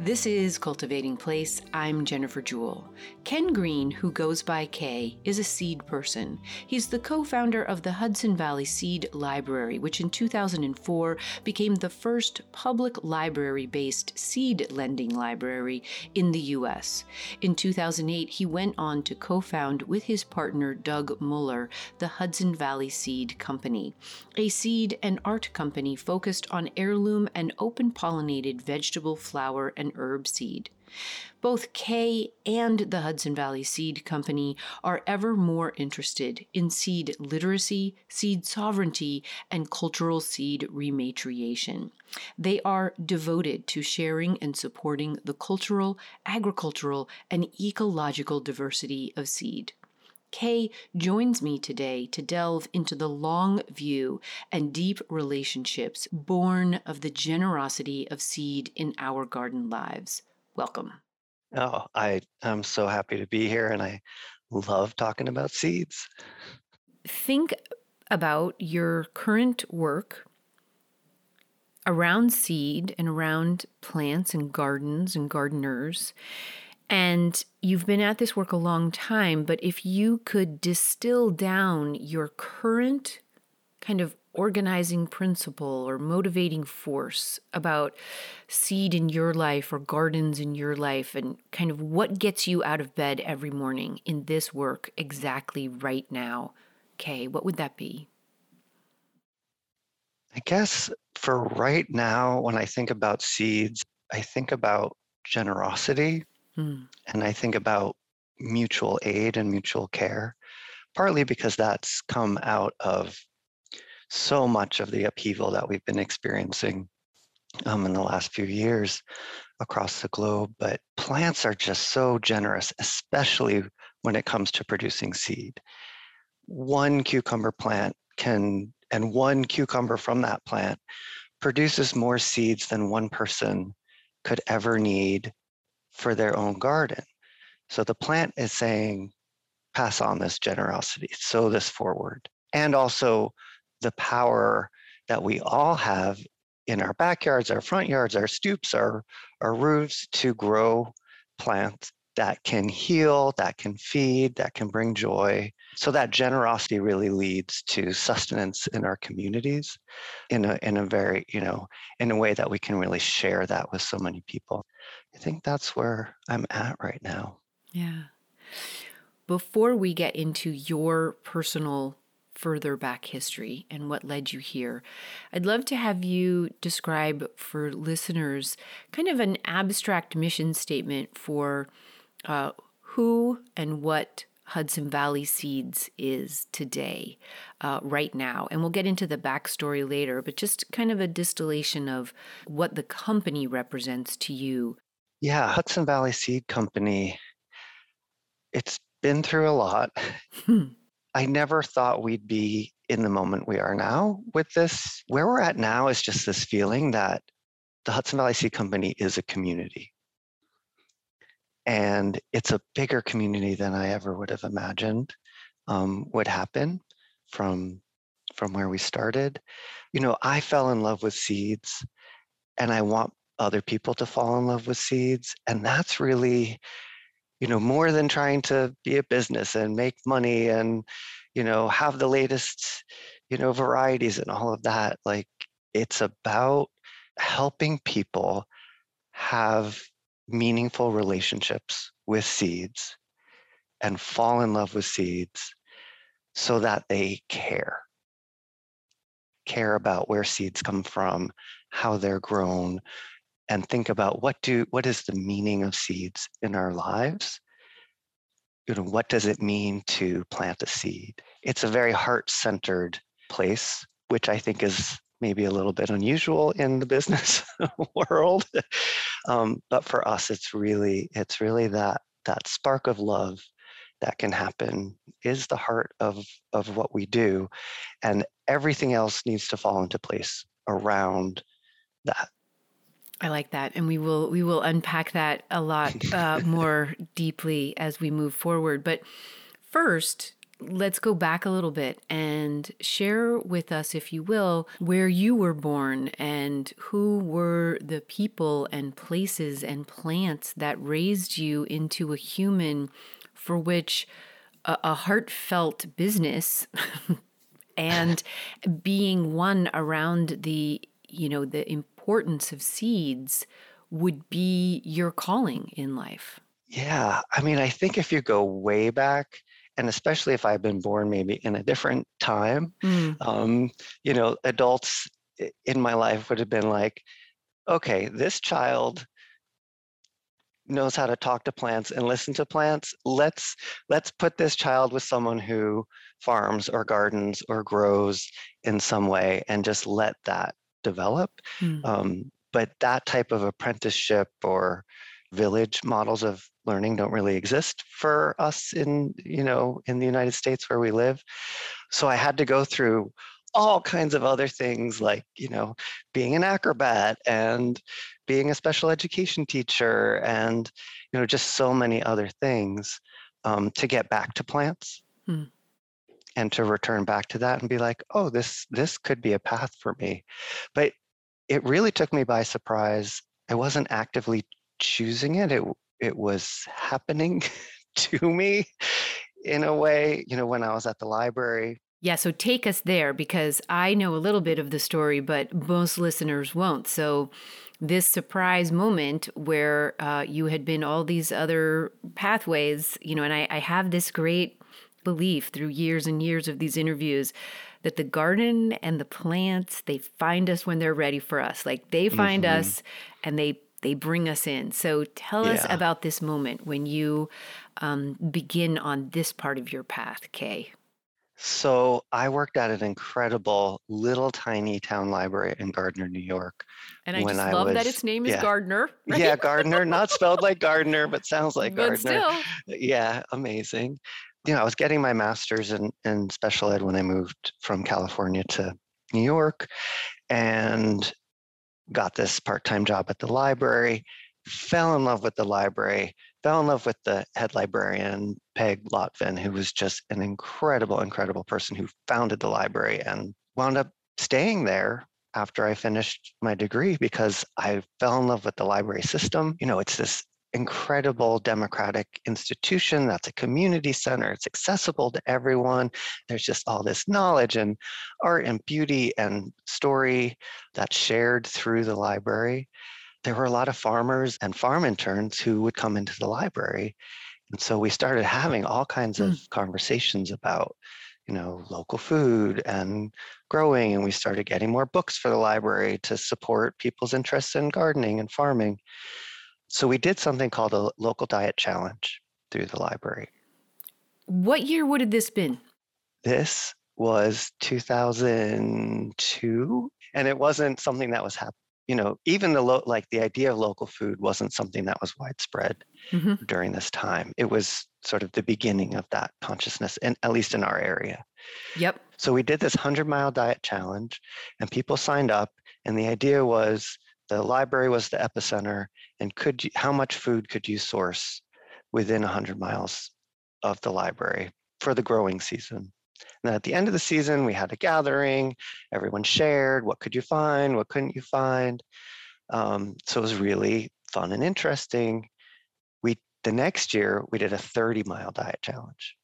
This is Cultivating Place. I'm Jennifer Jewell. Ken Greene, who goes by K, is a seed person. He's the co founder of the Hudson Valley Seed Library, which in 2004 became the first public library based seed lending library in the U.S. In 2008, he went on to co found with his partner Doug Muller the Hudson Valley Seed Company, a seed and art company focused on heirloom and open pollinated vegetable, flower, and herb seed. Both K and the Hudson Valley Seed Company are ever more interested in seed literacy, seed sovereignty, and cultural seed rematriation. They are devoted to sharing and supporting the cultural, agricultural, and ecological diversity of seed. K joins me today to delve into the long view and deep relationships born of the generosity of seed in our garden lives. Welcome. Oh, I am so happy to be here and I love talking about seeds. Think about your current work around seed and around plants and gardens and gardeners and you've been at this work a long time, but if you could distill down your current kind of organizing principle or motivating force about seed in your life or gardens in your life and kind of what gets you out of bed every morning in this work exactly right now, K, what would that be? I guess for right now, when I think about seeds, I think about generosity Mm. And I think about mutual aid and mutual care, partly because that's come out of so much of the upheaval that we've been experiencing um, in the last few years across the globe. But plants are just so generous, especially when it comes to producing seed. One cucumber plant can, and one cucumber from that plant produces more seeds than one person could ever need for their own garden. So the plant is saying, pass on this generosity, sow this forward. And also the power that we all have in our backyards, our front yards, our stoops, our, our roofs to grow plants that can heal, that can feed, that can bring joy. So that generosity really leads to sustenance in our communities in a in a very, you know, in a way that we can really share that with so many people. I think that's where I'm at right now. Yeah. Before we get into your personal further back history and what led you here, I'd love to have you describe for listeners kind of an abstract mission statement for uh, who and what Hudson Valley Seeds is today, uh, right now. And we'll get into the backstory later, but just kind of a distillation of what the company represents to you yeah, Hudson Valley Seed Company, it's been through a lot. Hmm. I never thought we'd be in the moment we are now with this. Where we're at now is just this feeling that the Hudson Valley Seed Company is a community. And it's a bigger community than I ever would have imagined um, would happen from, from where we started. You know, I fell in love with seeds and I want other people to fall in love with seeds. And that's really, you know, more than trying to be a business and make money and, you know, have the latest, you know, varieties and all of that. Like it's about helping people have meaningful relationships with seeds and fall in love with seeds so that they care care about where seeds come from how they're grown and think about what do what is the meaning of seeds in our lives? You know what does it mean to plant a seed? It's a very heart-centered place which i think is maybe a little bit unusual in the business world. Um, but for us it's really it's really that that spark of love that can happen is the heart of of what we do and everything else needs to fall into place around that I like that, and we will we will unpack that a lot uh, more deeply as we move forward. But first, let's go back a little bit and share with us, if you will, where you were born and who were the people and places and plants that raised you into a human for which a, a heartfelt business and being one around the you know the importance of seeds would be your calling in life yeah i mean i think if you go way back and especially if I've been born maybe in a different time, mm. um, you know, adults in my life would have been like, okay, this child knows how to talk to plants and listen to plants. Let's let's put this child with someone who farms or gardens or grows in some way and just let that develop. Mm. Um, but that type of apprenticeship or village models of learning don't really exist for us in you know in the united states where we live so i had to go through all kinds of other things like you know being an acrobat and being a special education teacher and you know just so many other things um, to get back to plants hmm. And to return back to that and be like oh this this could be a path for me but it really took me by surprise i wasn't actively choosing it. It it was happening to me in a way, you know, when I was at the library. Yeah, so take us there because I know a little bit of the story, but most listeners won't. So, this surprise moment where uh, you had been all these other pathways, you know, and I, I have this great belief through years and years of these interviews that the garden and the plants they find us when they're ready for us like they find mm-hmm. us and they they bring us in. So tell yeah. us about this moment when you um, begin on this part of your path, K. So I worked at an incredible little tiny town library in Gardiner, New York. And I just I love was, that its name is yeah. Gardiner. Right? Yeah, Gardiner, not spelled like Gardner, but sounds like but Gardner. Still. Yeah, amazing. You know, I was getting my master's in, in special ed when I moved from California to New York. And got this part-time job at the library, fell in love with the library, fell in love with the head librarian, Peg Lotvin, who was just an incredible, incredible person who founded the library and wound up staying there after I finished my degree because I fell in love with the library system. You know, it's this incredible democratic institution that's a community center. It's accessible to everyone. There's just all this knowledge and art and beauty and story that's shared through the library. There were a lot of farmers and farm interns who would come into the library. And so we started having all kinds of mm. conversations about, you know, local food and growing. And we started getting more books for the library to support people's interests in gardening and farming. So we did something called a local diet challenge through the library. What year would have this been? This was 2002 and it wasn't something that was happening you know even the lo- like the idea of local food wasn't something that was widespread mm-hmm. during this time it was sort of the beginning of that consciousness and at least in our area yep so we did this 100 mile diet challenge and people signed up and the idea was the library was the epicenter and could you, how much food could you source within 100 miles of the library for the growing season? And then at the end of the season we had a gathering everyone shared what could you find what couldn't you find? Um, so it was really fun and interesting. We the next year we did a 30 mile diet challenge.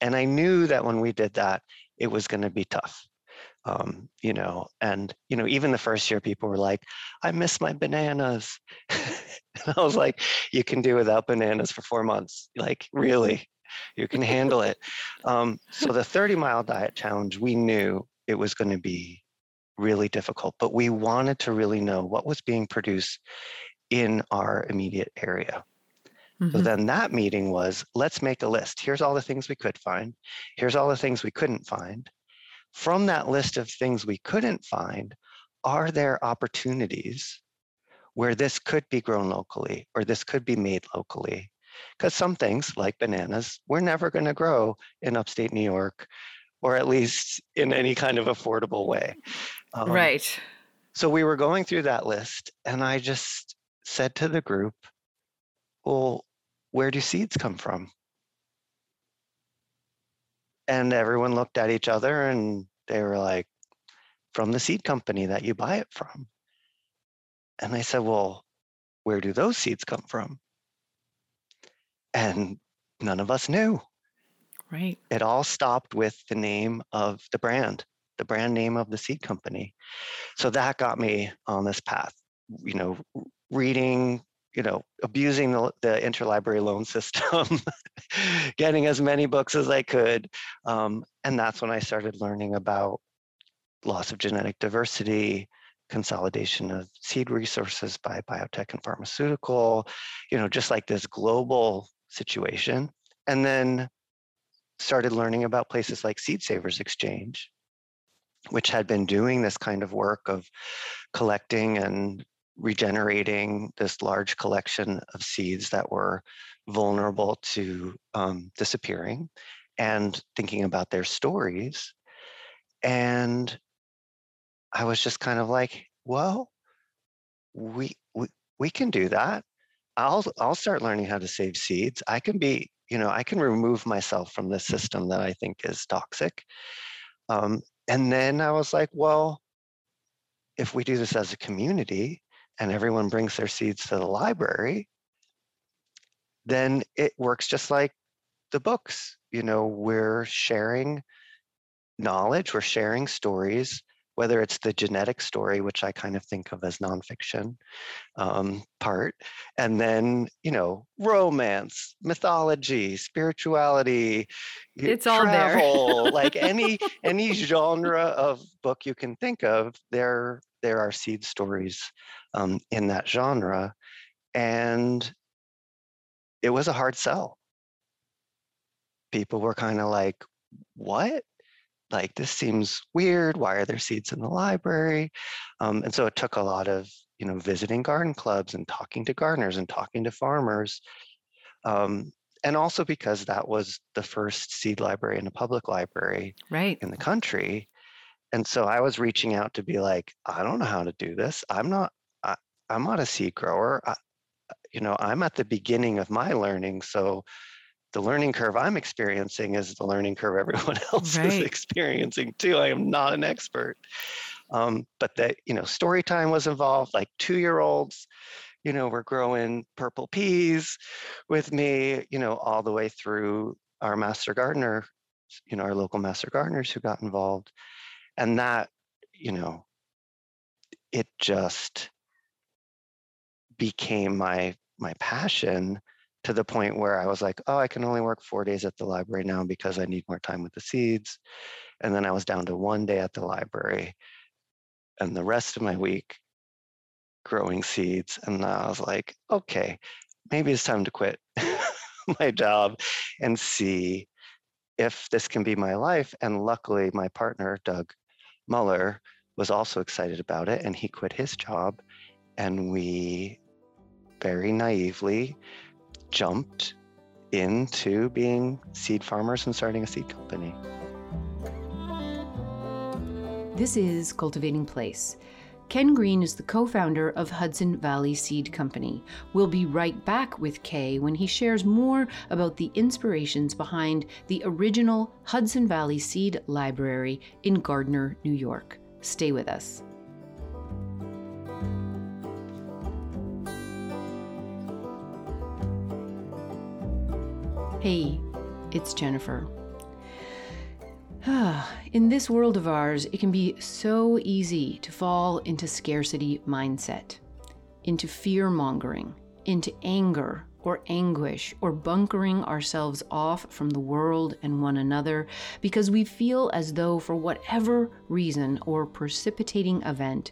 And i knew that when we did that it was going to be tough um, you know, and you know, even the first year, people were like, "I miss my bananas," and I was like, "You can do without bananas for four months. Like, really, you can handle it." Um, so the 30 mile diet challenge, we knew it was going to be really difficult, but we wanted to really know what was being produced in our immediate area. Mm-hmm. So then that meeting was let's make a list. Here's all the things we could find. Here's all the things we couldn't find from that list of things we couldn't find, are there opportunities where this could be grown locally or this could be made locally? Because some things, like bananas, we're never going to grow in upstate New York, or at least in any kind of affordable way. Um, right. So we were going through that list, and I just said to the group, Well, where do seeds come from? And everyone looked at each other and they were like, from the seed company that you buy it from. And I said, well, where do those seeds come from? And none of us knew. Right. It all stopped with the name of the brand, the brand name of the seed company. So that got me on this path, you know, reading, you know, abusing the, the interlibrary loan system, getting as many books as I could. Um, and that's when I started learning about loss of genetic diversity, consolidation of seed resources by biotech and pharmaceutical, you know, just like this global situation. And then started learning about places like Seed Savers Exchange, which had been doing this kind of work of collecting and regenerating this large collection of seeds that were vulnerable to um, disappearing and thinking about their stories. And I was just kind of like, well, we, we, we can do that. I'll, I'll start learning how to save seeds. I can be, you know, I can remove myself from this system that I think is toxic. Um, and then I was like, well, if we do this as a community and everyone brings their seeds to the library, then it works just like the books. You know, we're sharing knowledge, we're sharing stories, whether it's the genetic story, which I kind of think of as nonfiction um, part, and then you know romance, mythology, spirituality, it's travel, all there. like any any genre of book you can think of, there there are seed stories um, in that genre, and it was a hard sell. People were kind of like, "What? like this seems weird why are there seeds in the library um, and so it took a lot of you know visiting garden clubs and talking to gardeners and talking to farmers um, and also because that was the first seed library in a public library right. in the country and so i was reaching out to be like i don't know how to do this i'm not I, i'm not a seed grower I, you know i'm at the beginning of my learning so the learning curve I'm experiencing is the learning curve everyone else right. is experiencing too. I am not an expert. Um, but that, you know, story time was involved, like two year olds, you know, were growing purple peas with me, you know, all the way through our master gardener, you know, our local master gardeners who got involved. And that, you know, it just became my my passion to the point where I was like, oh, I can only work four days at the library now because I need more time with the seeds. And then I was down to one day at the library and the rest of my week growing seeds. And I was like, okay, maybe it's time to quit my job and see if this can be my life. And luckily, my partner, Doug Muller, was also excited about it and he quit his job. And we very naively jumped into being seed farmers and starting a seed company. This is Cultivating Place. Ken Greene is the co founder of Hudson Valley Seed Company. We'll be right back with K when he shares more about the inspirations behind the original Hudson Valley Seed Library in Gardiner, New York. Stay with us. Hey, it's Jennifer. In this world of ours, it can be so easy to fall into scarcity mindset, into fear mongering, into anger or anguish, or bunkering ourselves off from the world and one another because we feel as though, for whatever reason or precipitating event,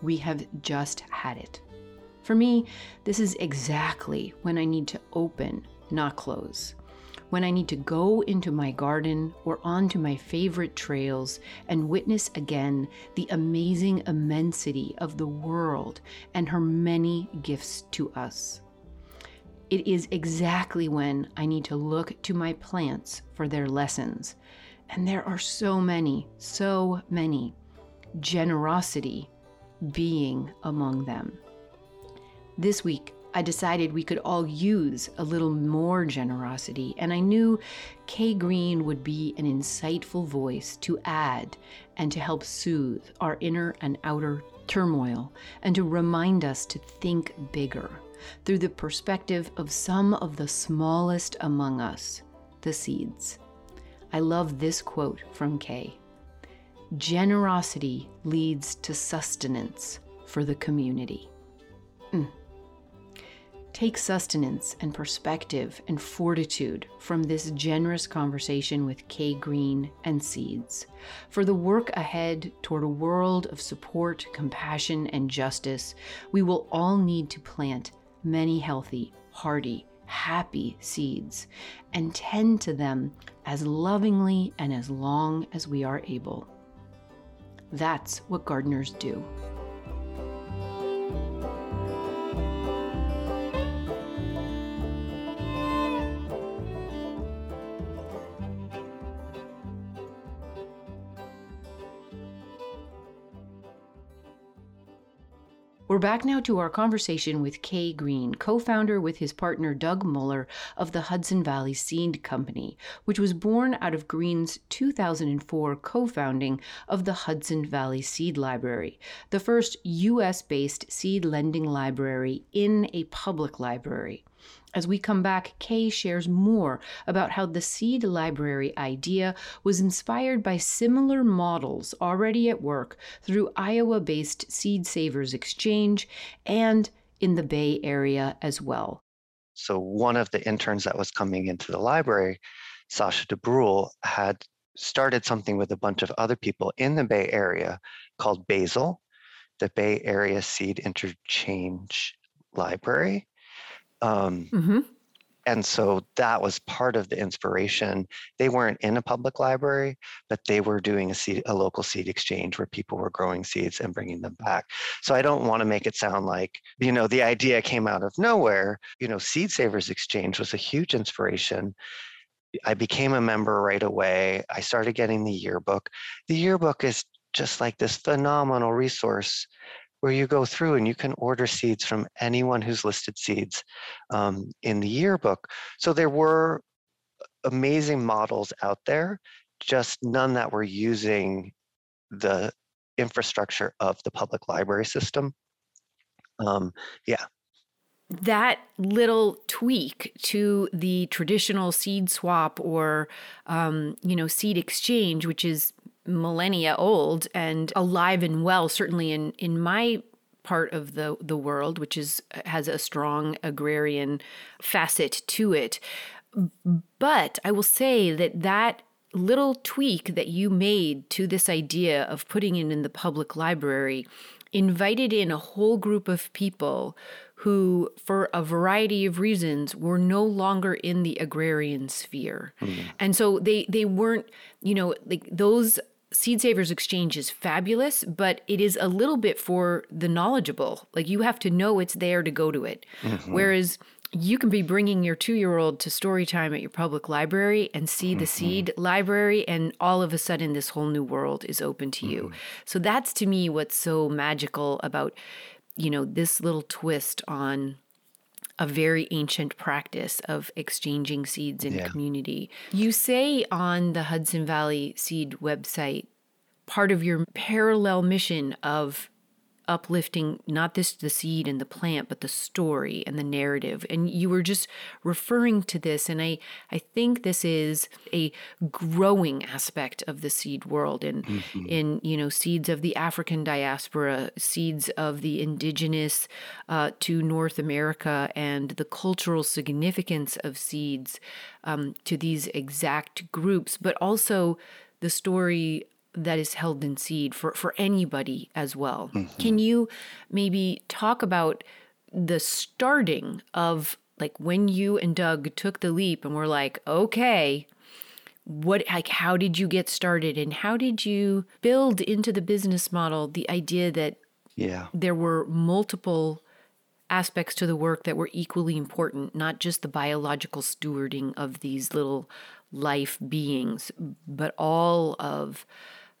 we have just had it. For me, this is exactly when I need to open, not close when I need to go into my garden or onto my favorite trails and witness again the amazing immensity of the world and her many gifts to us. It is exactly when I need to look to my plants for their lessons. And there are so many, so many. Generosity being among them. This week, I decided we could all use a little more generosity, and I knew K Greene would be an insightful voice to add and to help soothe our inner and outer turmoil and to remind us to think bigger through the perspective of some of the smallest among us, the seeds. I love this quote from K Generosity leads to sustenance for the community. Take sustenance and perspective and fortitude from this generous conversation with K Greene and Seeds. For the work ahead toward a world of support, compassion, and justice, we will all need to plant many healthy, hearty, happy seeds and tend to them as lovingly and as long as we are able. That's what gardeners do. We're back now to our conversation with K Greene, co founder with his partner Doug Muller of the Hudson Valley Seed Company, which was born out of Greene's 2004 co founding of the Hudson Valley Seed Library, the first U.S. based seed lending library in a public library. As we come back, K shares more about how the seed library idea was inspired by similar models already at work through Iowa based Seed Savers Exchange and in the Bay Area as well. So, one of the interns that was coming into the library, Sascha DuBrul, had started something with a bunch of other people in the Bay Area called Basil, the Bay Area Seed Interchange Library. Um, mm-hmm. And so that was part of the inspiration. They weren't in a public library, but they were doing a, seed, a local seed exchange where people were growing seeds and bringing them back. So I don't want to make it sound like, you know, the idea came out of nowhere. You know, Seed Savers Exchange was a huge inspiration. I became a member right away. I started getting the yearbook. The yearbook is just like this phenomenal resource where you go through and you can order seeds from anyone who's listed seeds um, in the yearbook. So there were amazing models out there, just none that were using the infrastructure of the public library system. Um, yeah. That little tweak to the traditional seed swap or, um, you know, seed exchange, which is millennia old and alive and well, certainly in, in my part of the, the world, which is has a strong agrarian facet to it. But I will say that that little tweak that you made to this idea of putting it in the public library invited in a whole group of people who, for a variety of reasons, were no longer in the agrarian sphere. Mm. And so they they weren't, you know, like those Seed Savers Exchange is fabulous, but it is a little bit for the knowledgeable. Like you have to know it's there to go to it. Mm-hmm. Whereas you can be bringing your two year old to story time at your public library and see the mm-hmm. seed library, and all of a sudden, this whole new world is open to mm-hmm. you. So that's to me what's so magical about, you know, this little twist on a very ancient practice of exchanging seeds in yeah. community. You say on the Hudson Valley Seed website, part of your parallel mission of uplifting not this the seed and the plant but the story and the narrative and you were just referring to this and i i think this is a growing aspect of the seed world and mm-hmm. in you know seeds of the african diaspora seeds of the indigenous uh, to north america and the cultural significance of seeds um, to these exact groups but also the story that is held in seed for, for anybody as well. Mm-hmm. Can you maybe talk about the starting of like when you and Doug took the leap and were like, okay, what like how did you get started and how did you build into the business model the idea that yeah there were multiple aspects to the work that were equally important, not just the biological stewarding of these little life beings, but all of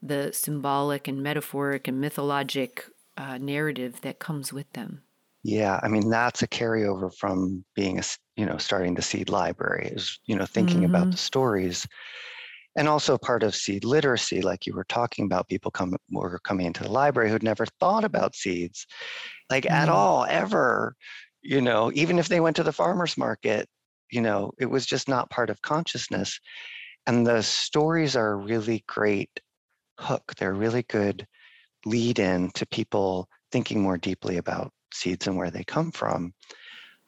the symbolic and metaphoric and mythologic uh, narrative that comes with them. Yeah, I mean that's a carryover from being a you know starting the seed library is you know thinking mm-hmm. about the stories, and also part of seed literacy, like you were talking about. People come were coming into the library who'd never thought about seeds, like mm-hmm. at all ever. You know, even if they went to the farmers market, you know, it was just not part of consciousness. And the stories are a really great hook. They're really good lead in to people thinking more deeply about seeds and where they come from.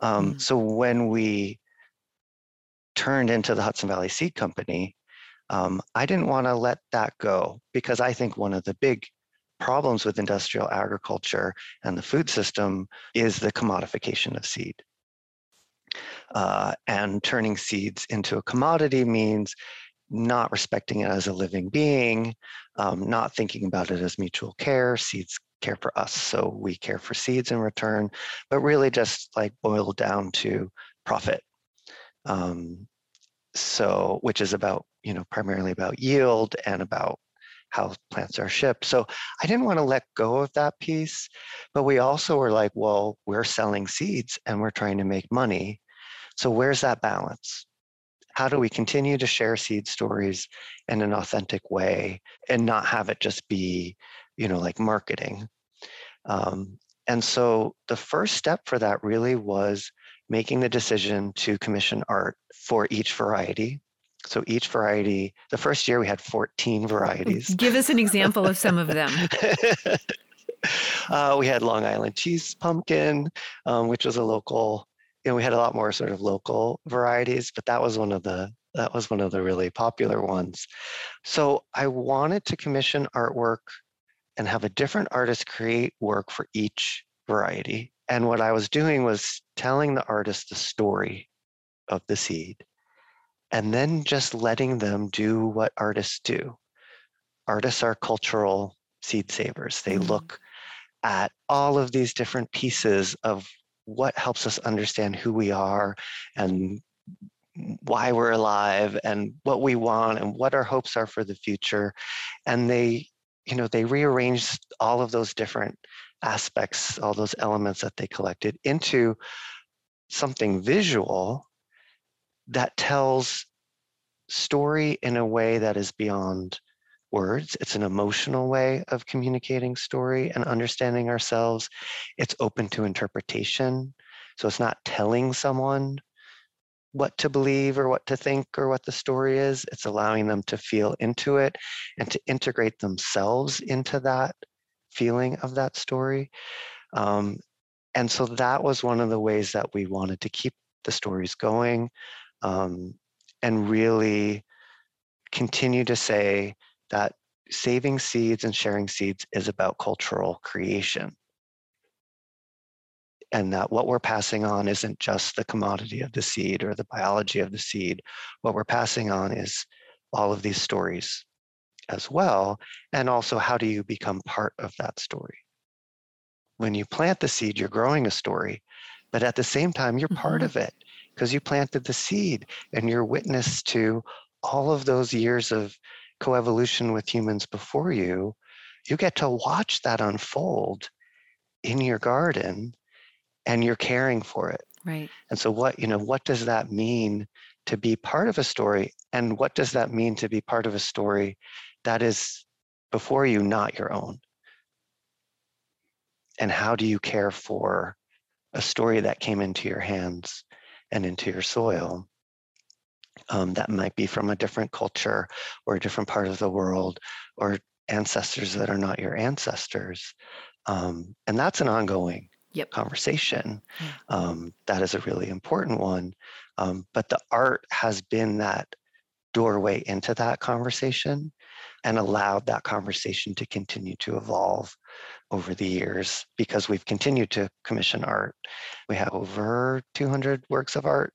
Um, mm. So when we turned into the Hudson Valley Seed Company, um, I didn't want to let that go because I think one of the big problems with industrial agriculture and the food system is the commodification of seed. Uh, and turning seeds into a commodity means not respecting it as a living being, um, not thinking about it as mutual care. Seeds care for us, so we care for seeds in return, but really just like boiled down to profit. Um, so, which is about, you know, primarily about yield and about how plants are shipped. So I didn't want to let go of that piece, but we also were like, well, we're selling seeds and we're trying to make money. So where's that balance? How do we continue to share seed stories in an authentic way and not have it just be you know like marketing? Um, and so the first step for that really was making the decision to commission art for each variety. So each variety the first year we had 14 varieties. Give us an example of some of them. Uh, we had long island cheese pumpkin um, which was a local you know, we had a lot more sort of local varieties, but that was one of the that was one of the really popular ones. So I wanted to commission artwork and have a different artist create work for each variety. And what I was doing was telling the artist the story of the seed and then just letting them do what artists do. Artists are cultural seed savers. They mm-hmm. look at all of these different pieces of what helps us understand who we are and why we're alive and what we want and what our hopes are for the future. And they you know they rearrange all of those different aspects all those elements that they collected into something visual that tells story in a way that is beyond words. It's an emotional way of communicating story and understanding ourselves. It's open to interpretation. So it's not telling someone what to believe or what to think or what the story is. It's allowing them to feel into it and to integrate themselves into that feeling of that story. Um, and so that was one of the ways that we wanted to keep the stories going um, and really continue to say, that saving seeds and sharing seeds is about cultural creation. And that what we're passing on isn't just the commodity of the seed or the biology of the seed. What we're passing on is all of these stories as well. And also, how do you become part of that story? When you plant the seed, you're growing a story, but at the same time, you're mm-hmm. part of it because you planted the seed and you're witness to all of those years of coevolution with humans before you, you get to watch that unfold in your garden and you're caring for it. Right. And so what, you know, what does that mean to be part of a story? And what does that mean to be part of a story that is before you, not your own? And how do you care for a story that came into your hands and into your soil? Um, that might be from a different culture or a different part of the world or ancestors that are not your ancestors. Um, and that's an ongoing yep. conversation. Um, that is a really important one. Um, but the art has been that doorway into that conversation and allowed that conversation to continue to evolve over the years because we've continued to commission art. We have over 200 works of art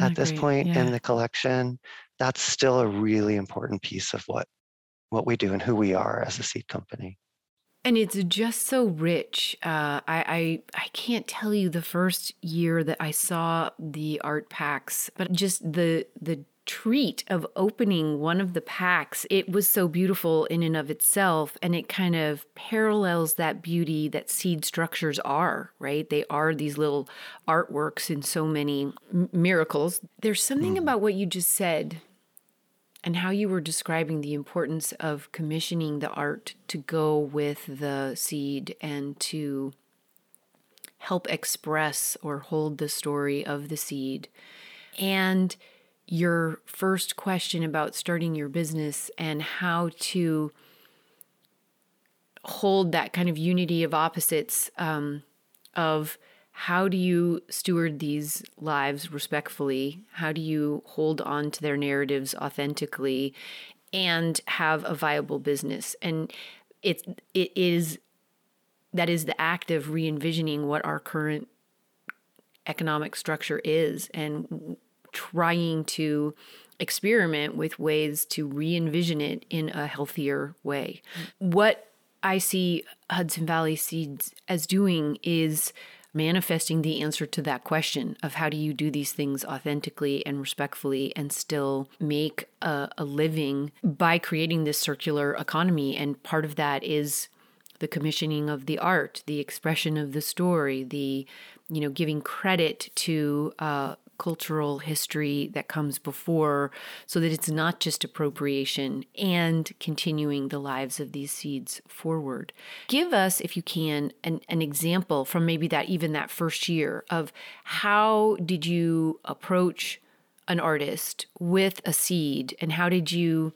at this point yeah. in the collection, that's still a really important piece of what what we do and who we are as a seed company. And it's just so rich. Uh, I, I I can't tell you the first year that I saw the art packs, but just the the treat of opening one of the packs. It was so beautiful in and of itself, and it kind of parallels that beauty that seed structures are, right? They are these little artworks in so many m- miracles. There's something mm. about what you just said and how you were describing the importance of commissioning the art to go with the seed and to help express or hold the story of the seed. And your first question about starting your business and how to hold that kind of unity of opposites um, of how do you steward these lives respectfully? How do you hold on to their narratives authentically and have a viable business? And it it is that is the act of re-envisioning what our current economic structure is and trying to experiment with ways to re envision it in a healthier way. What I see Hudson Valley Seeds as doing is manifesting the answer to that question of how do you do these things authentically and respectfully and still make a, a living by creating this circular economy. And part of that is the commissioning of the art, the expression of the story, the you know giving credit to uh, cultural history that comes before so that it's not just appropriation and continuing the lives of these seeds forward. Give us, if you can, an, an example from maybe that even that first year of how did you approach an artist with a seed and how did you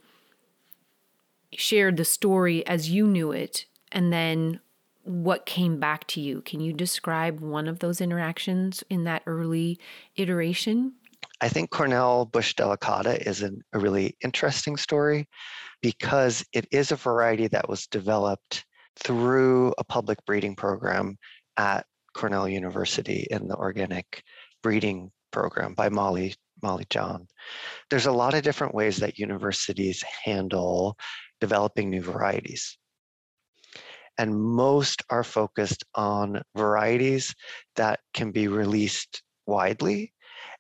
share the story as you knew it and then what came back to you. Can you describe one of those interactions in that early iteration? I think Cornell Bush delicata is an, a really interesting story because it is a variety that was developed through a public breeding program at Cornell University in the organic breeding program by Molly Molly Jahn. There's a lot of different ways that universities handle developing new varieties and most are focused on varieties that can be released widely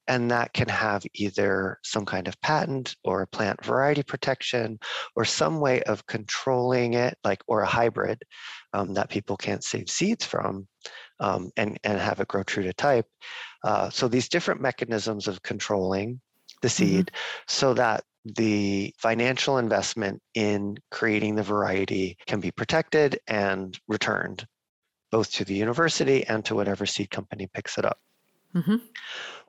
and that can have either some kind of patent or plant variety protection or some way of controlling it like or a hybrid um, that people can't save seeds from um, and, and have it grow true to type uh, so these different mechanisms of controlling the mm-hmm. seed mm-hmm. so that the financial investment in creating the variety can be protected and returned both to the university and to whatever seed company picks it up. Mm-hmm.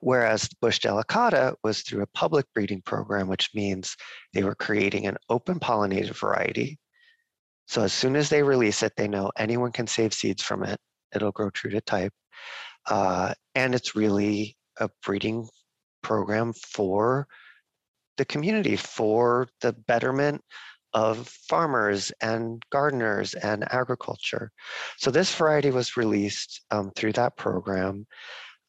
Whereas Bush delicata was through a public breeding program, which means they were creating an open pollinated variety. So as soon as they release it, they know anyone can save seeds from it. It'll grow true to type. Uh, and it's really a breeding program for the community for the betterment of farmers and gardeners and agriculture. So this variety was released um, through that program.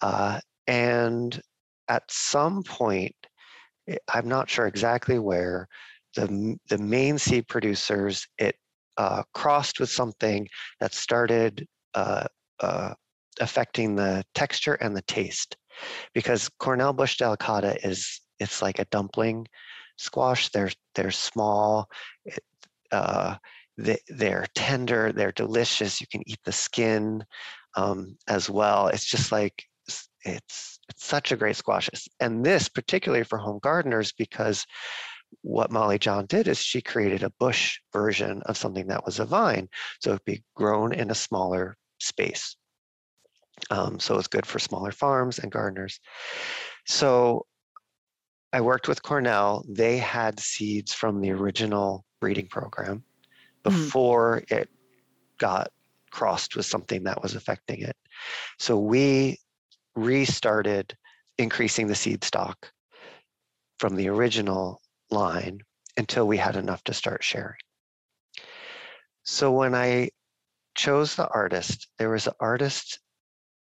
Uh, and at some point, eh, I'm not sure exactly where, the, the main seed producers, it uh, crossed with something that started uh, uh affecting the texture and the taste. Because Cornell Bush delicata is it's like a dumpling squash. They're they're small. Uh, they, they're tender. They're delicious. You can eat the skin um, as well. It's just like it's, it's it's such a great squash. And this particularly for home gardeners because what Molly Jahn did is she created a bush version of something that was a vine, so it'd be grown in a smaller space. Um, so it's good for smaller farms and gardeners. So I worked with Cornell. They had seeds from the original breeding program mm-hmm. before mm. it got crossed with something that was affecting it. So we restarted increasing the seed stock from the original line until we had enough to start sharing. So when I chose the artist, there was an artist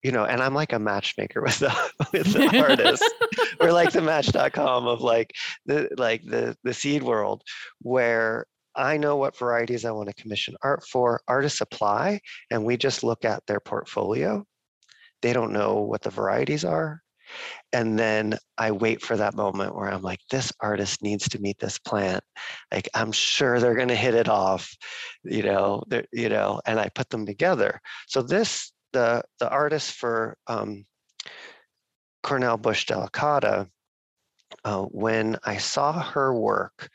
you know, and I'm like a matchmaker with the with the artists. We're like the match.com of like the like the the seed world where I know what varieties I want to commission art for. Artists apply and we just look at their portfolio. They don't know what the varieties are. and then I wait for that moment where I'm like, this artist needs to meet this plant. Like I'm sure they're going to hit it off, you know, you know, and I put them together. So this the the artist for um, Cornell Bush delicata, uh, when I saw her work,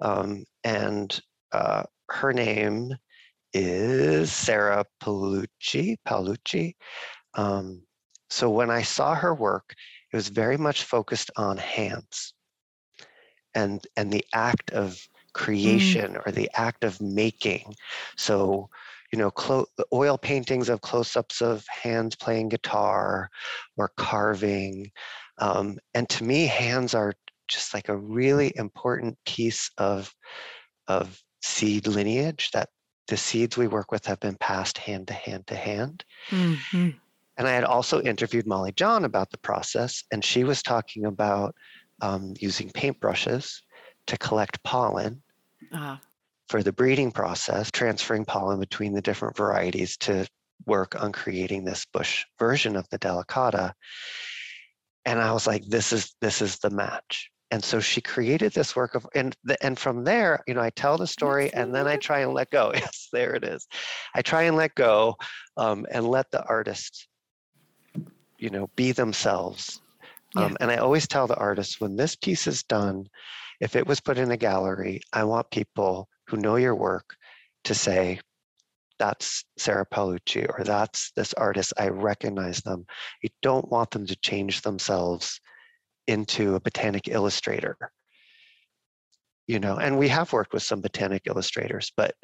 um, and uh, her name is Sarah Palucci. Paolucci. Um, so when I saw her work, it was very much focused on hands and and the act of mm. creation mm. or the act of making. So you know, clo- oil paintings of close-ups of hands playing guitar or carving. Um, and to me, hands are just like a really important piece of of seed lineage that the seeds we work with have been passed hand to hand to hand. Mm-hmm. And I had also interviewed Molly Jahn about the process, and she was talking about um, using paintbrushes to collect pollen uh-huh. For the breeding process, transferring pollen between the different varieties to work on creating this bush version of the delicata. And I was like, this is this is the match. And so she created this work of and the, and from there you know i tell the story and then i try and let go. Yes there it is. I try and let go um, and let the artist you know be themselves. Yeah. um, and i always tell the artists when this piece is done if it was put in a gallery i want people who know your work to say that's Sarah Paolucci or that's this artist. I recognize them. You don't want them to change themselves into a botanic illustrator you know and we have worked with some botanic illustrators but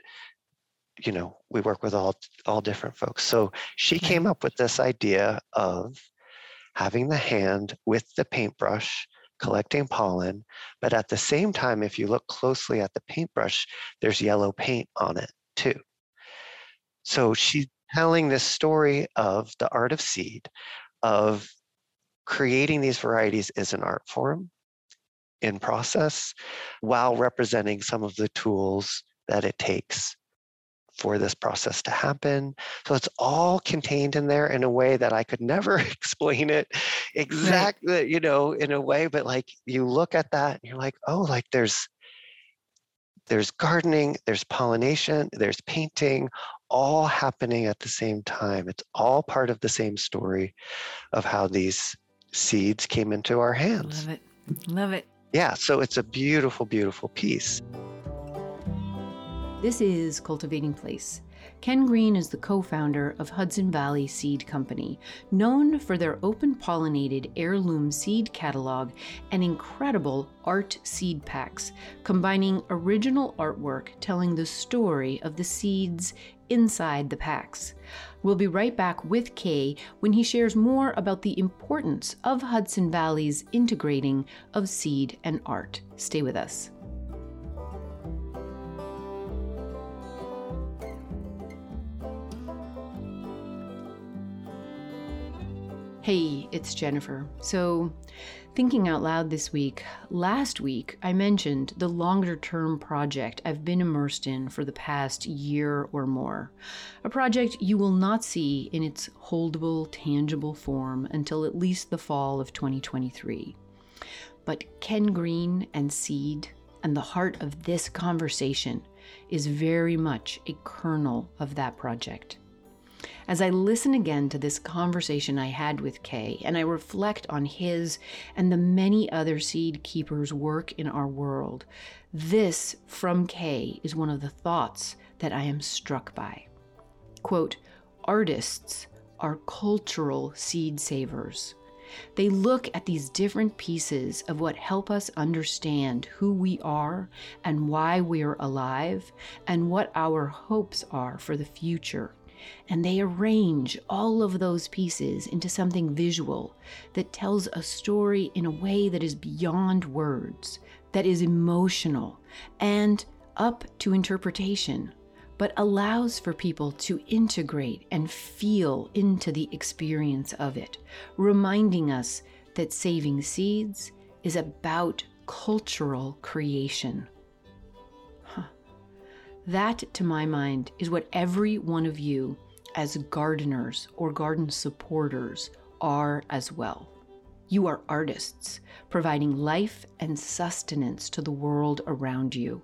you know we work with all all different folks so she came up with this idea of having the hand with the paintbrush collecting pollen but at the same time if you look closely at the paintbrush there's yellow paint on it too. So she's telling this story of the art of seed of creating these varieties is an art form in process while representing some of the tools that it takes for this process to happen. So it's all contained in there in a way that I could never explain it exactly, right. you know, in a way, but like you look at that and you're like, oh, like there's there's gardening, there's pollination, there's painting, all happening at the same time. It's all part of the same story of how these seeds came into our hands. Love it. Love it. Yeah, so it's a beautiful, beautiful piece. This is Cultivating Place. Ken Greene is the co founder of Hudson Valley Seed Company, known for their open pollinated heirloom seed catalog and incredible art seed packs, combining original artwork telling the story of the seeds inside the packs. We'll be right back with K when he shares more about the importance of Hudson Valley's integrating of seed and art. Stay with us. Hey, it's Jennifer. So, Thinking out loud this week, last week I mentioned the longer term project I've been immersed in for the past year or more. A project you will not see in its holdable, tangible form until at least the fall of 2023. But Ken Greene and Seed and the heart of this conversation is very much a kernel of that project. As I listen again to this conversation I had with K and I reflect on his and the many other seed keepers' work in our world, this from K is one of the thoughts that I am struck by. Quote, artists are cultural seed savers. They look at these different pieces of what help us understand who we are and why we're alive and what our hopes are for the future and they arrange all of those pieces into something visual that tells a story in a way that is beyond words, that is emotional, and up to interpretation, but allows for people to integrate and feel into the experience of it, reminding us that saving seeds is about cultural creation. That, to my mind, is what every one of you, as gardeners or garden supporters, are as well. You are artists, providing life and sustenance to the world around you.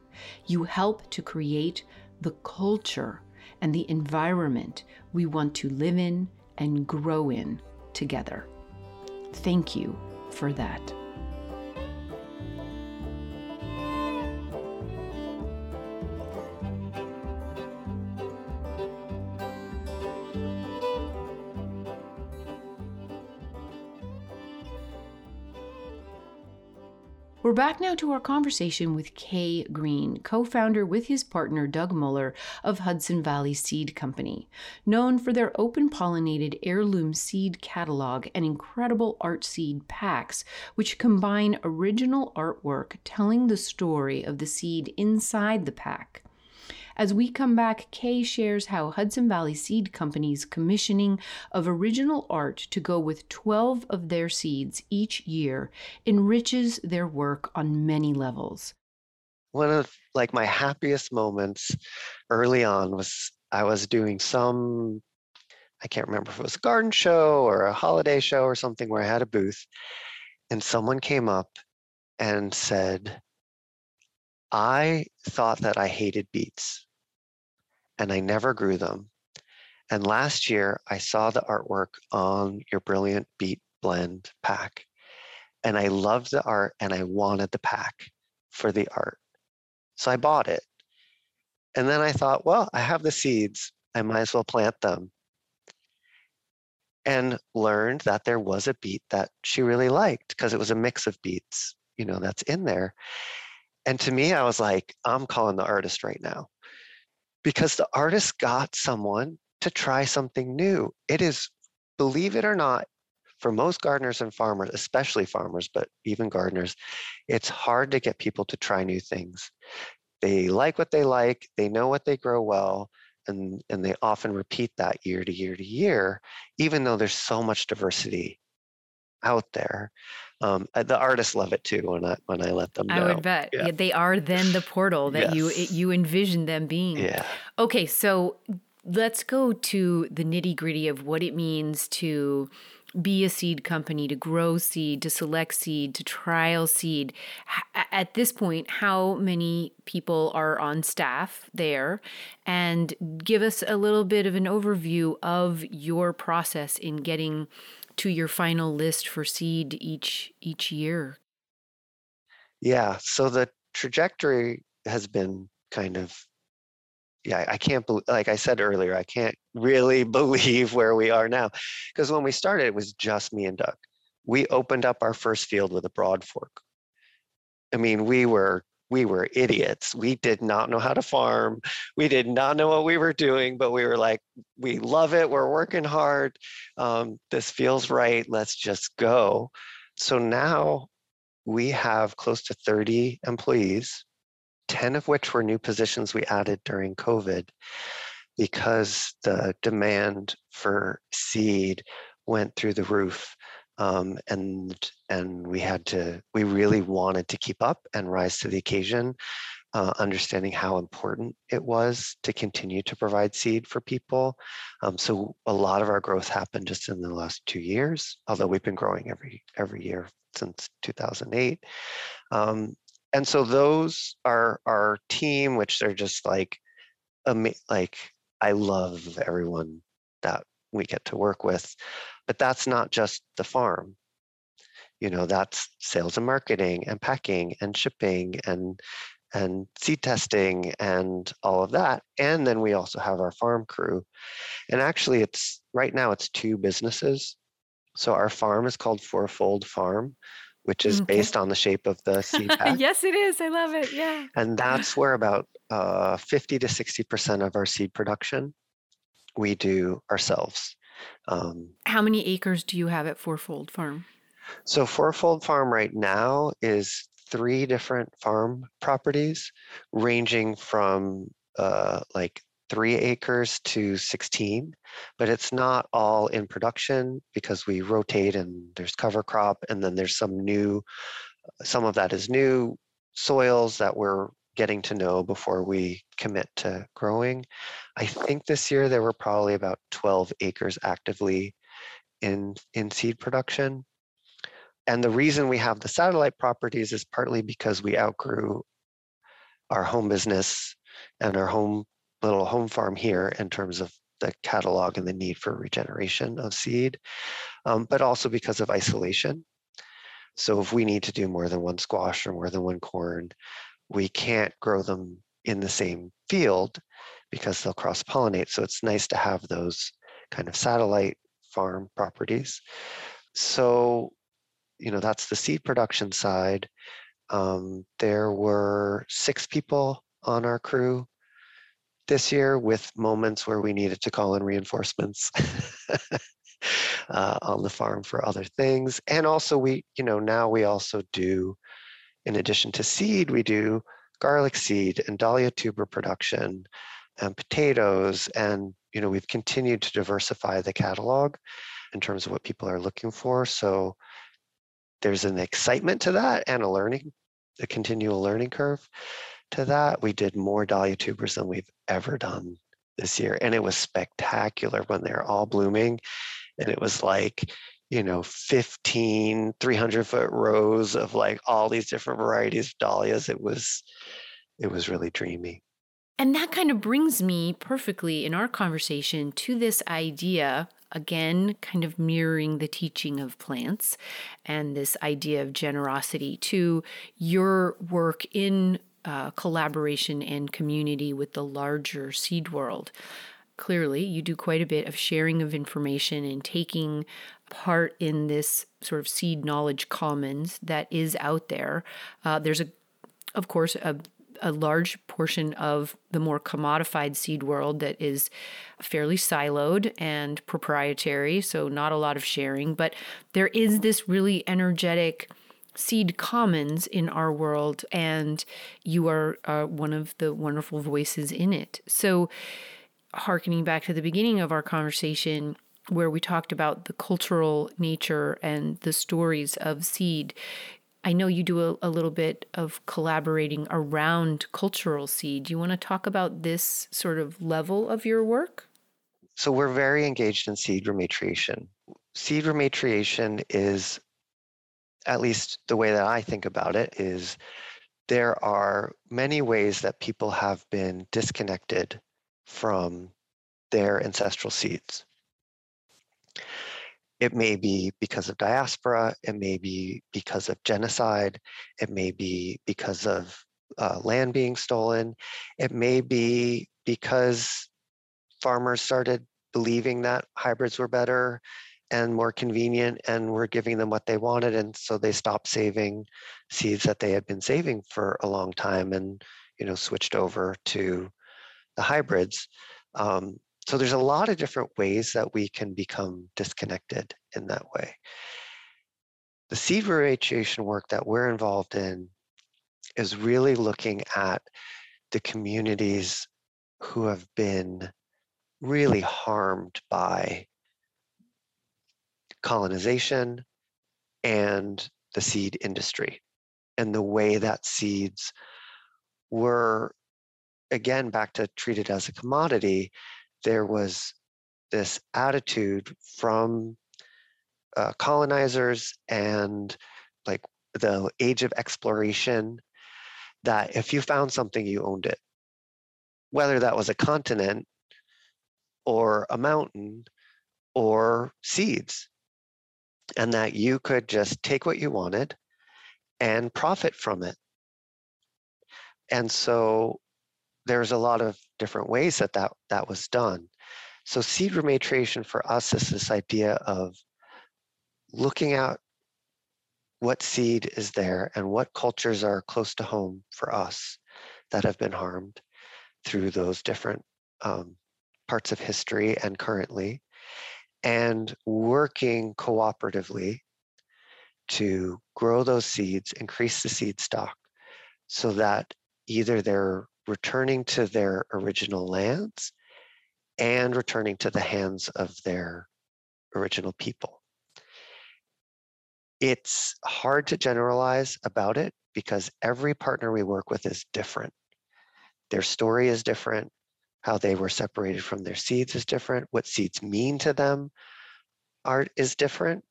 You help to create the culture and the environment we want to live in and grow in together. Thank you for that. We're back now to our conversation with K Greene, co founder with his partner Doug Muller of Hudson Valley Seed Company. Known for their open pollinated heirloom seed catalog and incredible art seed packs, which combine original artwork telling the story of the seed inside the pack. As we come back, K shares how Hudson Valley Seed Company's commissioning of original art to go with 12 of their seeds each year enriches their work on many levels. One of like my happiest moments early on was I was doing some I can't remember if it was a garden show or a holiday show or something where I had a booth and someone came up and said I thought that I hated beets and I never grew them. And last year I saw the artwork on your brilliant beet blend pack and I loved the art and I wanted the pack for the art. So I bought it. And then I thought, well, I have the seeds. I might as well plant them. And learned that there was a beet that she really liked because it was a mix of beets, you know, that's in there. And to me, I was like, I'm calling the artist right now because the artist got someone to try something new. It is, believe it or not, for most gardeners and farmers, especially farmers, but even gardeners, it's hard to get people to try new things. They like what they like, they know what they grow well, and, and they often repeat that year to year to year, even though there's so much diversity out there. Um, uh, the artists love it too when I when I let them know. I would bet yeah. they are then the portal that yes. you you envision them being. Yeah. Okay, so let's go to the nitty gritty of what it means to be a seed company, to grow seed, to select seed, to trial seed. At this point, how many people are on staff there? And give us a little bit of an overview of your process in getting to your final list for seed each each year? Yeah, so the trajectory has been kind of yeah, I can't believe, like I said earlier, I can't really believe where we are now. Because when we started, it was just me and Doug. We opened up our first field with a broad fork. I mean, we were we were idiots. We did not know how to farm. We did not know what we were doing, but we were like, we love it. We're working hard. Um, this feels right. Let's just go. So now we have close to 30 employees, 10 of which were new positions we added during COVID because the demand for seed went through the roof um, and and we had to we really wanted to keep up and rise to the occasion uh, understanding how important it was to continue to provide seed for people. Um, so a lot of our growth happened just in the last two years although we've been growing every every year since 2008 um, and so those are our team which they're just like like i love everyone that we get to work with but that's not just the farm. You know, that's sales and marketing and packing and shipping and and seed testing and all of that. And then we also have our farm crew. And actually it's right now it's two businesses. So our farm is called Fourfold Farm, which is okay. based on the shape of the seed pack. yes, it is. I love it. Yeah. And that's where about uh, 50 to 60% of our seed production we do ourselves. Um, How many acres do you have at Fourfold Farm? So Fourfold Farm right now is three different farm properties, ranging from uh, like three acres to 16, but it's not all in production because we rotate and there's cover crop and then there's some new, some of that is new soils that we're getting to know before we commit to growing. I think this year there were probably about 12 acres actively in in seed production. and the reason we have the satellite properties is partly because we outgrew our home business and our home little home farm here in terms of the catalog and the need for regeneration of seed, um, but also because of isolation. So if we need to do more than one squash or more than one corn, we can't grow them in the same field because they'll cross pollinate. So it's nice to have those kind of satellite farm properties. So, you know, that's the seed production side. Um, there were six people on our crew this year with moments where we needed to call in reinforcements uh, on the farm for other things. And also we, you know, now we also do, in addition to seed, we do garlic seed and dahlia tuber production and potatoes. And, you know, we've continued to diversify the catalog in terms of what people are looking for. So there's an excitement to that and a learning, a continual learning curve to that. We did more dahlia tubers than we've ever done this year. And it was spectacular when they're all blooming. And it was like, you know, 15, 300 foot rows of like all these different varieties of dahlias. It was, it was really dreamy. And that kind of brings me perfectly in our conversation to this idea, again, kind of mirroring the teaching of plants and this idea of generosity to your work in uh, collaboration and community with the larger seed world. Clearly, you do quite a bit of sharing of information and taking part in this sort of seed knowledge commons that is out there. Uh, there's a, of course, a a large portion of the more commodified seed world that is fairly siloed and proprietary, so not a lot of sharing. But there is this really energetic seed commons in our world, and you are uh, one of the wonderful voices in it. So, harkening back to the beginning of our conversation, where we talked about the cultural nature and the stories of seed. I know you do a, a little bit of collaborating around cultural seed. Do you want to talk about this sort of level of your work? So, we're very engaged in seed rematriation. Seed rematriation is at least the way that I think about it, is there are many ways that people have been disconnected from their ancestral seeds. It may be because of diaspora, it may be because of genocide, it may be because of uh, land being stolen, it may be because farmers started believing that hybrids were better and more convenient and we're giving them what they wanted and so they stopped saving seeds that they had been saving for a long time and you know switched over to the hybrids. Um, so there's a lot of different ways that we can become disconnected in that way. The seed rematriation work that we're involved in is really looking at the communities who have been really harmed by colonization and the seed industry and the way that seeds were again back to treated as a commodity there was this attitude from uh, colonizers and like the age of exploration that if you found something you owned it whether that was a continent or a mountain or seeds and that you could just take what you wanted and profit from it. And so there's a lot of different ways that that, that was done. So seed rematriation for us is this idea of looking at what seed is there and what cultures are close to home for us that have been harmed through those different um, parts of history and currently, and working cooperatively to grow those seeds, increase the seed stock so that either they're returning to their original lands and returning to the hands of their original people. It's hard to generalize about it because every partner we work with is different. Their story is different, how they were separated from their seeds is different. What seeds mean to them are is different.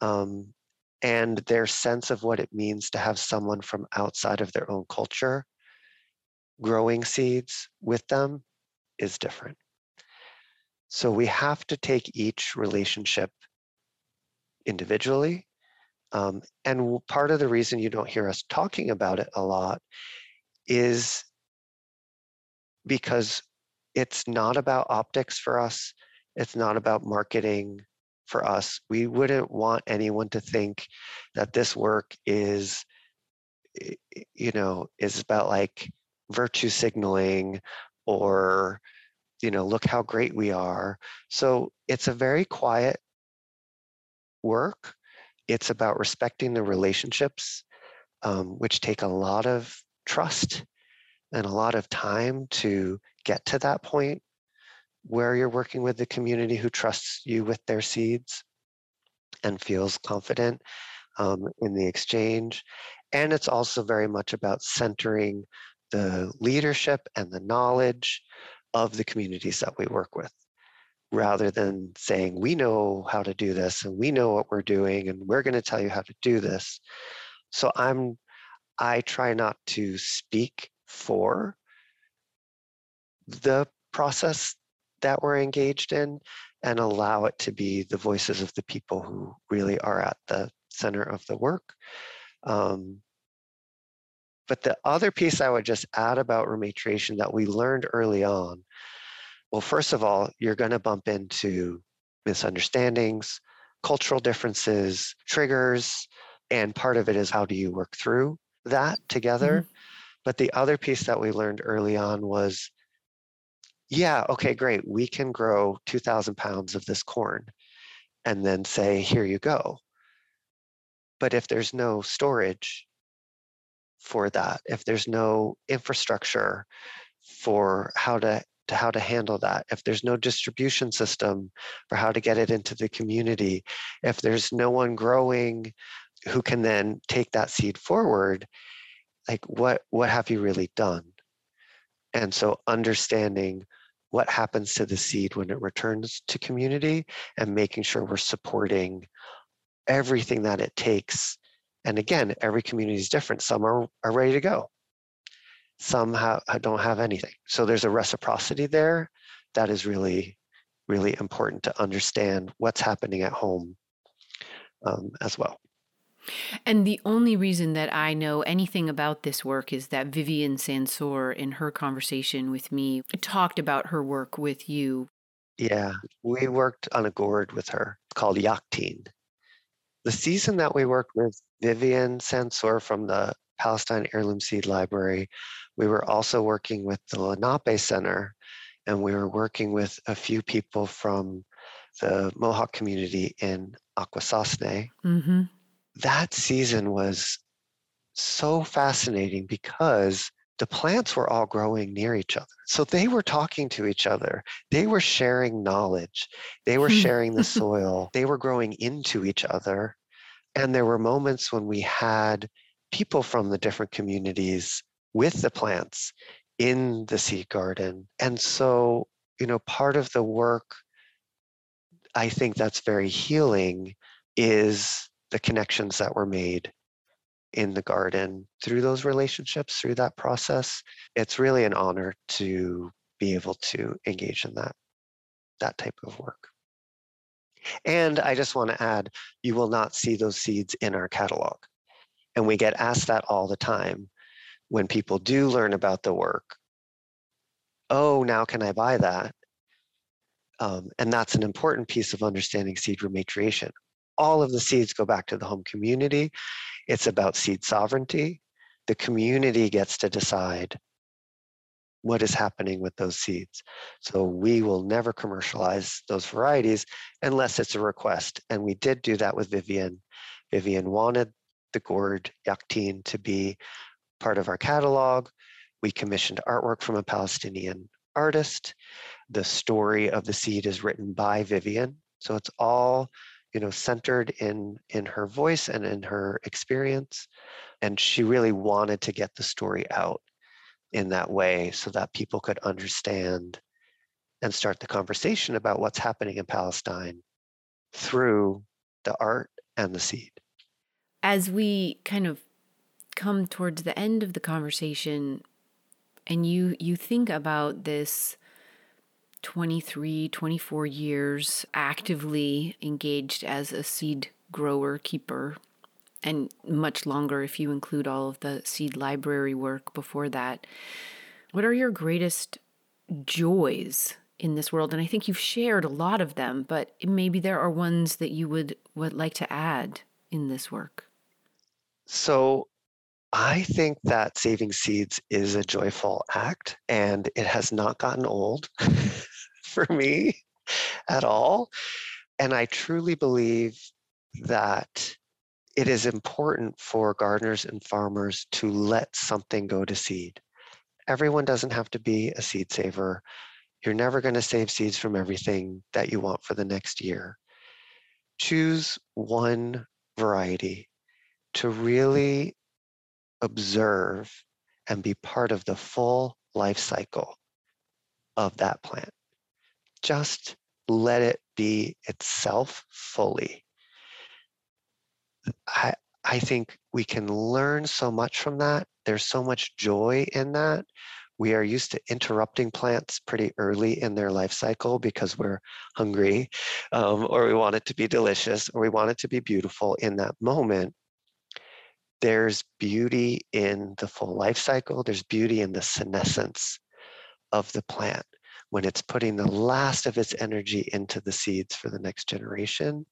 Um, and their sense of what it means to have someone from outside of their own culture growing seeds with them is different. So we have to take each relationship individually. Um, and part of the reason you don't hear us talking about it a lot is because it's not about optics for us. It's not about marketing for us. We wouldn't want anyone to think that this work is, you know, is about like virtue signaling or, you know, look how great we are. So it's a very quiet work. It's about respecting the relationships, um, which take a lot of trust and a lot of time to get to that point where you're working with the community who trusts you with their seeds and feels confident um, in the exchange. And it's also very much about centering the leadership and the knowledge of the communities that we work with rather than saying we know how to do this and we know what we're doing and we're going to tell you how to do this so i'm i try not to speak for the process that we're engaged in and allow it to be the voices of the people who really are at the center of the work. Um, but the other piece I would just add about rematriation that we learned early on well, first of all, you're going to bump into misunderstandings, cultural differences, triggers, and part of it is how do you work through that together. Mm-hmm. But the other piece that we learned early on was yeah, okay, great. We can grow 2,000 pounds of this corn and then say, here you go. But if there's no storage for that, if there's no infrastructure for how to, to how to handle that, if there's no distribution system for how to get it into the community, if there's no one growing who can then take that seed forward, like what what have you really done? And so understanding what happens to the seed when it returns to community and making sure we're supporting everything that it takes. And again, every community is different. Some are, are ready to go. Some have, don't have anything. So there's a reciprocity there that is really, really important to understand what's happening at home um, as well. And the only reason that I know anything about this work is that Vivien Sansour, in her conversation with me, talked about her work with you. Yeah, we worked on a gourd with her called Yakhtin. The season that we worked with Vivien Sansour from the Palestine Heirloom Seed Library, we were also working with the Lenape Center, and we were working with a few people from the Mohawk community in Akwesasne. Mm-hmm that season was so fascinating because the plants were all growing near each other. So they were talking to each other. They were sharing knowledge. They were sharing the soil. They were growing into each other. And there were moments when we had people from the different communities with the plants in the seed garden. And so, you know, part of the work I think that's very healing is the connections that were made in the garden through those relationships, through that process. It's really an honor to be able to engage in that, that type of work. And I just want to add, you will not see those seeds in our catalog. And we get asked that all the time when people do learn about the work. Oh, now can I buy that? Um, and that's an important piece of understanding seed rematriation all of the seeds go back to the home community. It's about seed sovereignty. The community gets to decide what is happening with those seeds. So we will never commercialize those varieties unless it's a request. And we did do that with Vivien. Vivien wanted the gourd Yakhtin to be part of our catalog. We commissioned artwork from a Palestinian artist. The story of the seed is written by Vivien. So it's all you know centered in in her voice and in her experience and she really wanted to get the story out in that way so that people could understand and start the conversation about what's happening in Palestine through the art and the seed. As we kind of come towards the end of the conversation and you you think about this 23 24 years actively engaged as a seed grower keeper and much longer if you include all of the seed library work before that. What are your greatest joys in this world? And i think you've shared a lot of them but maybe there are ones that you would would like to add in this work. So I think that saving seeds is a joyful act and it has not gotten old for me at all. And I truly believe that it is important for gardeners and farmers to let something go to seed. Everyone doesn't have to be a seed saver. You're never going to save seeds from everything that you want for the next year. Choose one variety to really observe and be part of the full life cycle of that plant. Just let it be itself fully. I, I think we can learn so much from that. There's so much joy in that. We are used to interrupting plants pretty early in their life cycle because we're hungry, um, or we want it to be delicious, or we want it to be beautiful in that moment there's beauty in the full life cycle. There's beauty in the senescence of the plant when it's putting the last of its energy into the seeds for the next generation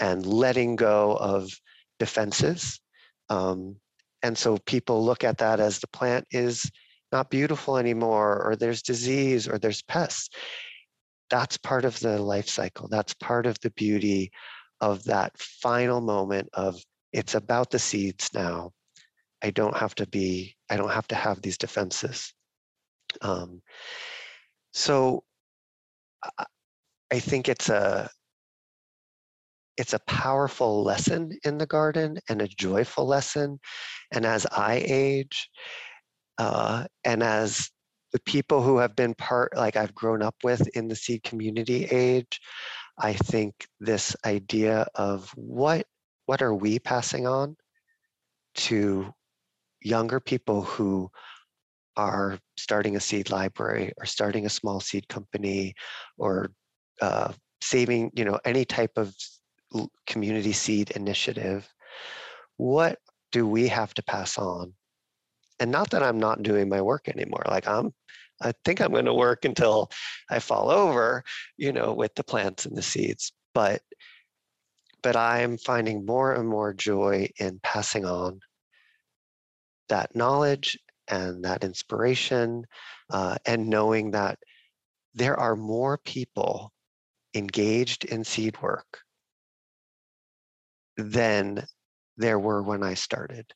and letting go of defenses. Um, and so people look at that as the plant is not beautiful anymore, or there's disease, or there's pests. That's part of the life cycle. That's part of the beauty of that final moment of it's about the seeds now. I don't have to be, I don't have to have these defenses. Um, so I think it's a, it's a powerful lesson in the garden and a joyful lesson. And as I age, uh, and as the people who have been part, like I've grown up with in the seed community age, I think this idea of what what are we passing on to younger people who are starting a seed library or starting a small seed company or uh, saving you know any type of community seed initiative what do we have to pass on? And not that i'm not doing my work anymore like i'm i think i'm going to work until i fall over you know with the plants and the seeds but but I'm finding more and more joy in passing on that knowledge and that inspiration uh, and knowing that there are more people engaged in seed work than there were when I started.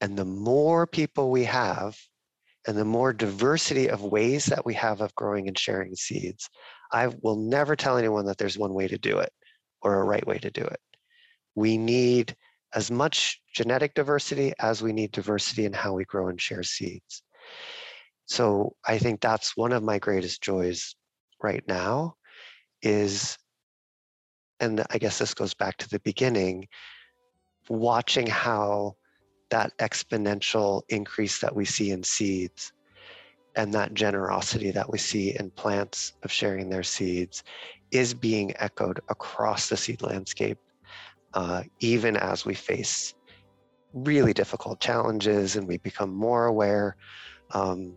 And the more people we have, and the more diversity of ways that we have of growing and sharing seeds, I will never tell anyone that there's one way to do it or a right way to do it. We need as much genetic diversity as we need diversity in how we grow and share seeds. So I think that's one of my greatest joys right now is, and I guess this goes back to the beginning, watching how that exponential increase that we see in seeds and that generosity that we see in plants of sharing their seeds is being echoed across the seed landscape, uh, even as we face really difficult challenges and we become more aware. Um,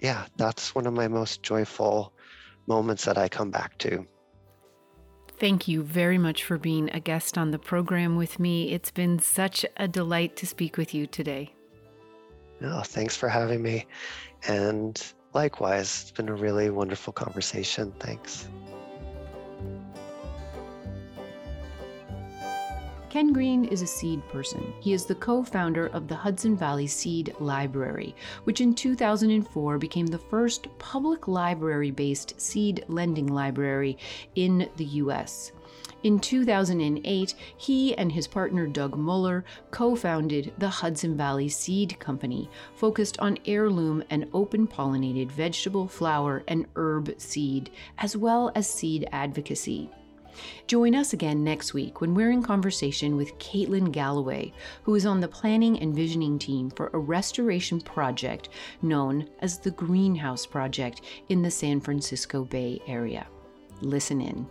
yeah, that's one of my most joyful moments that I come back to. Thank you very much for being a guest on the program with me. It's been such a delight to speak with you today. Oh, thanks for having me. And likewise, it's been a really wonderful conversation. Thanks. Ken Greene is a seed person. He is the co founder of the Hudson Valley Seed Library, which in 2004 became the first public library based seed lending library in the U.S. In 2008, he and his partner Doug Muller co founded the Hudson Valley Seed Company, focused on heirloom and open pollinated vegetable, flower, and herb seed, as well as seed advocacy. Join us again next week when we're in conversation with Caitlin Galloway, who is on the planning and visioning team for a restoration project known as the Greenhouse Project in the San Francisco Bay Area. Listen in.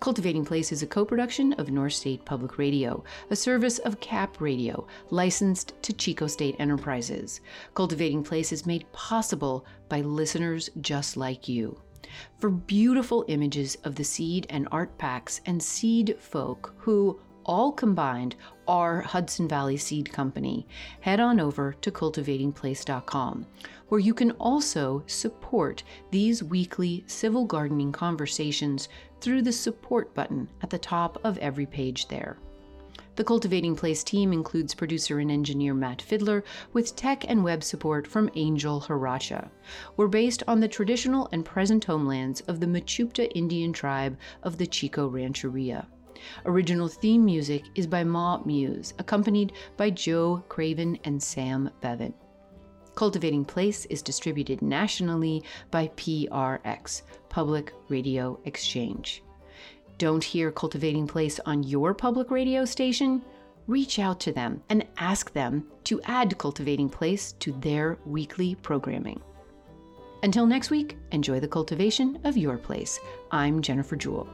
Cultivating Place is a co production of North State Public Radio, a service of CAP Radio, licensed to Chico State Enterprises. Cultivating Place is made possible by listeners just like you. For beautiful images of the seed and art packs and seed folk who, all combined, are Hudson Valley Seed Company, head on over to cultivatingplace.com, where you can also support these weekly civil gardening conversations through the support button at the top of every page there. The Cultivating Place team includes producer and engineer Matt Fiddler, with tech and web support from Angel Haracha. We're based on the traditional and present homelands of the Mechoopda Indian tribe of the Chico Rancheria. Original theme music is by Ma Muse, accompanied by Joe Craven and Sam Bevan. Cultivating Place is distributed nationally by PRX, Public Radio Exchange don't hear Cultivating Place on your public radio station, reach out to them and ask them to add Cultivating Place to their weekly programming. Until next week, enjoy the cultivation of your place. I'm Jennifer Jewell.